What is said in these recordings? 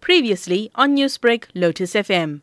Previously on Newsbreak, Lotus FM.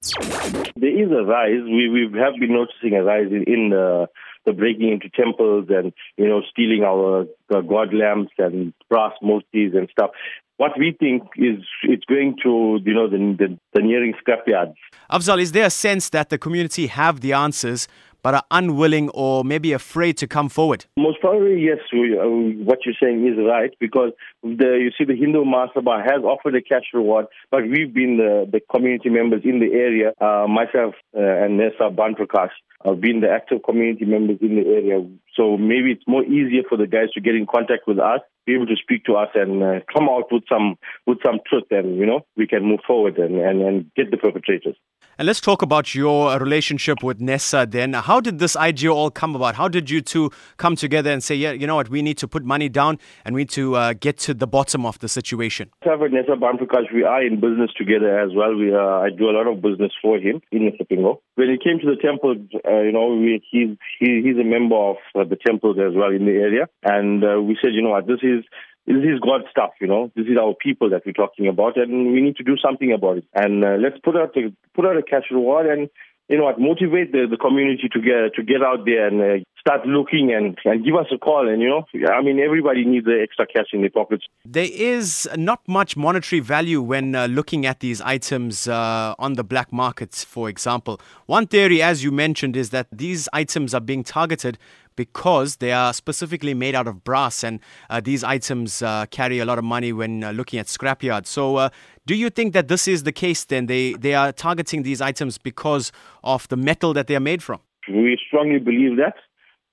There is a rise. We we have been noticing a rise in, in the the breaking into temples and you know stealing our uh, god lamps and brass murtis and stuff. What we think is it's going to you know the the, the nearing scrapyards. Afzal, is there a sense that the community have the answers but are unwilling or maybe afraid to come forward? Most probably, yes. We, uh, what you're saying is right because the, you see, the Hindu Maha Sabha has offered a cash reward, but we've been the, the community members in the area, uh, myself uh, and Nessa Banprakash, have been the active community members in the area. So maybe it's more easier for the guys to get in contact with us, be able to speak to us, and uh, come out with some with some truth, and you know we can move forward and, and, and get the perpetrators. And let's talk about your relationship with Nessa then. How did this idea all come about? How did you two come together and say, yeah, you know what, we need to put money down and we need to uh, get to the bottom of the situation? Myself Nessa Banprakash, we are in business together as well. We uh, I do a lot of business for him in Isipingo. When he came to the temple, uh, you know, we, he's, he, he's a member of uh, the temples as well in the area. And uh, we said, you know what, this is this is God stuff, you know. This is our people that we're talking about, and we need to do something about it. And uh, let's put out a, put out a cash reward, and you know what, motivate the, the community to get to get out there and uh, start looking and, and give us a call. And you know, I mean, everybody needs the extra cash in their pockets. There is not much monetary value when uh, looking at these items uh, on the black markets, for example. One theory, as you mentioned, is that these items are being targeted because they are specifically made out of brass and uh, these items uh, carry a lot of money when uh, looking at scrapyards. So, uh, do you think that this is the case then? They, they are targeting these items because of the metal that they are made from? We strongly believe that.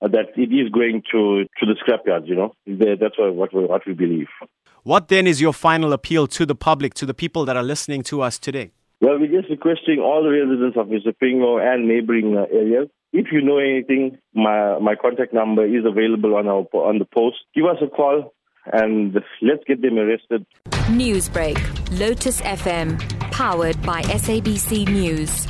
Uh, that it is going to, to the scrapyards, you know. That's what, what, what we believe. What then is your final appeal to the public, to the people that are listening to us today? Well, we're just requesting all the residents of Isipingo and neighboring uh, areas. If you know anything, my my contact number is available on our on the post. Give us a call and let's get them arrested. Newsbreak, Lotus FM, powered by SABC News.